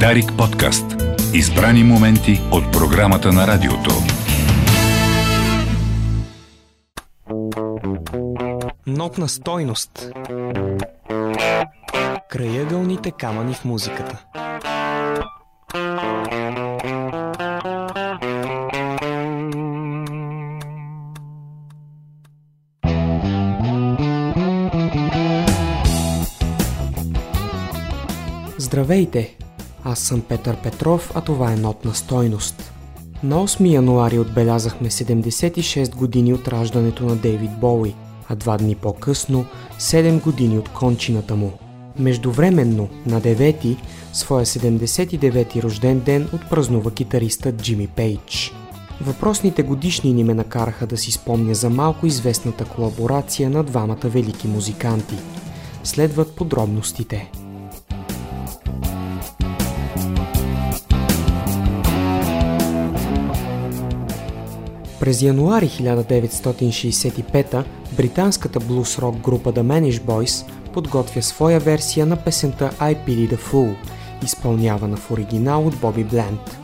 Дарик подкаст. Избрани моменти от програмата на радиото. Нотна стойност. Краягълните камъни в музиката. Здравейте! Аз съм Петър Петров, а това е Нотна стойност. На 8 януари отбелязахме 76 години от раждането на Дейвид Боуи, а два дни по-късно 7 години от кончината му. Междувременно, на 9 своя 79-ти рожден ден отпразнува китариста Джими Пейдж. Въпросните годишни ни ме накараха да си спомня за малко известната колаборация на двамата велики музиканти. Следват подробностите. През януари 1965 британската блуз-рок група The Manish Boys подготвя своя версия на песента I Pity the Fool, изпълнявана в оригинал от Боби Бленд.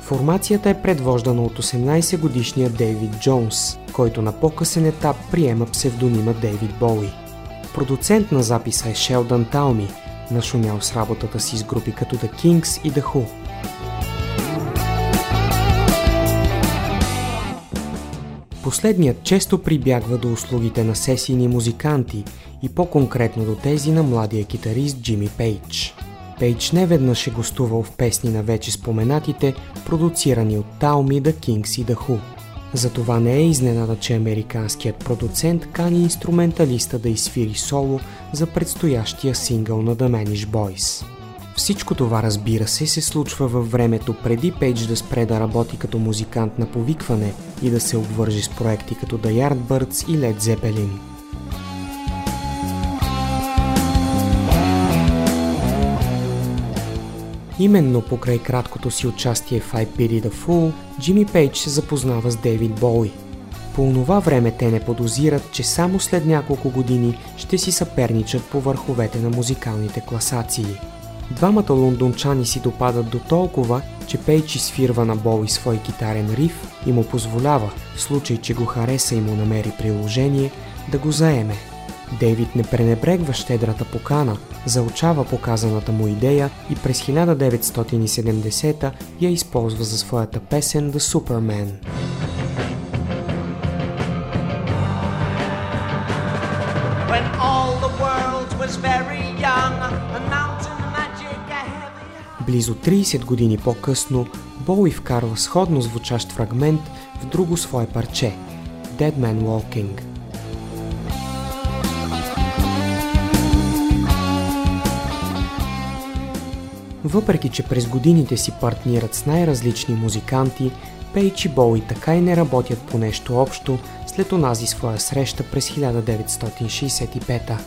Формацията е предвождана от 18-годишния Дейвид Джонс, който на по-късен етап приема псевдонима Дейвид Боуи. Продуцент на записа е Шелдън Талми, нашумял с работата си с групи като The Kings и The Who. Последният често прибягва до услугите на сесийни музиканти и по-конкретно до тези на младия китарист Джими Пейдж. Пейдж не веднъж е гостувал в песни на вече споменатите, продуцирани от Талми, The Kings и The Who. Затова не е изненада, че американският продуцент кани инструменталиста да изсвири соло за предстоящия сингъл на The Manish Boys. Всичко това, разбира се, се случва във времето преди Пейдж да спре да работи като музикант на повикване и да се обвържи с проекти като The Yardbirds и Led Zeppelin. Именно покрай краткото си участие в I Pity the Fool, Джимми Пейдж се запознава с Дейвид Боуи. По онова време те не подозират, че само след няколко години ще си съперничат по върховете на музикалните класации – Двамата лондончани си допадат до толкова, че Пейчи свирва на Боуи свой китарен риф и му позволява, в случай, че го хареса и му намери приложение, да го заеме. Дейвид не пренебрегва щедрата покана, заучава показаната му идея и през 1970 я използва за своята песен The Superman. When all the world was very young, Близо 30 години по-късно Боуи вкарва сходно звучащ фрагмент в друго свое парче – Dead Man Walking. Въпреки, че през годините си партнират с най-различни музиканти, Пейдж и Боуи така и не работят по нещо общо след онази своя среща през 1965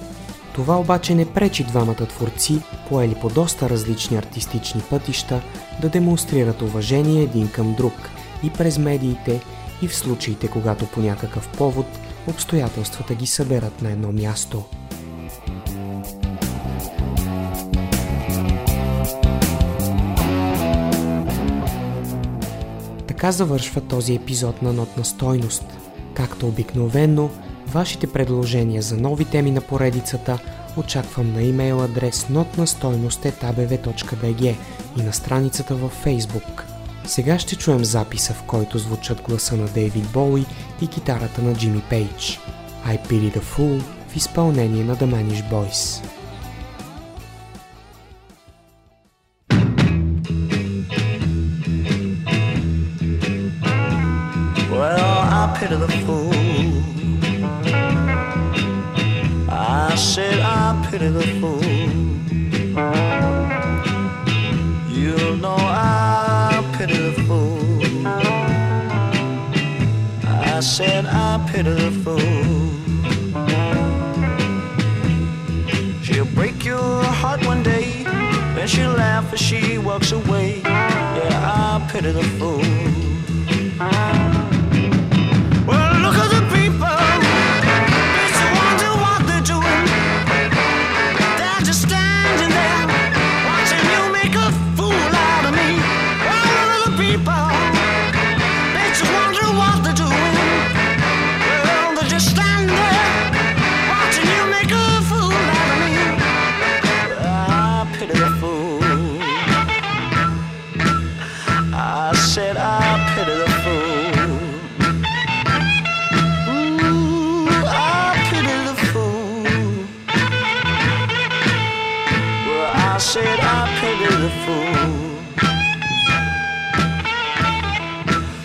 това обаче не пречи двамата творци, поели по доста различни артистични пътища, да демонстрират уважение един към друг и през медиите, и в случаите, когато по някакъв повод обстоятелствата ги съберат на едно място. Така завършва този епизод на Нотна стойност. Както обикновено, Вашите предложения за нови теми на поредицата очаквам на имейл адрес notnastойност.abv.bg и на страницата във Facebook. Сега ще чуем записа, в който звучат гласа на Дейвид Боуи и китарата на Джимми Пейдж. I Pity the Fool в изпълнение на The Manish Boys. Well, I pity the fool pity the fool. You know I pity the fool. I said I pity the fool. She'll break your heart one day, then she'll laugh as she walks away. Yeah, I pity the fool. I said I pity the fool. Ooh, I pity the fool. Well, I said I pity the fool.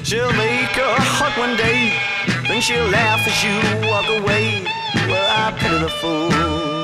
She'll make a hug one day, then she'll laugh as you walk away. Well, I pity the fool.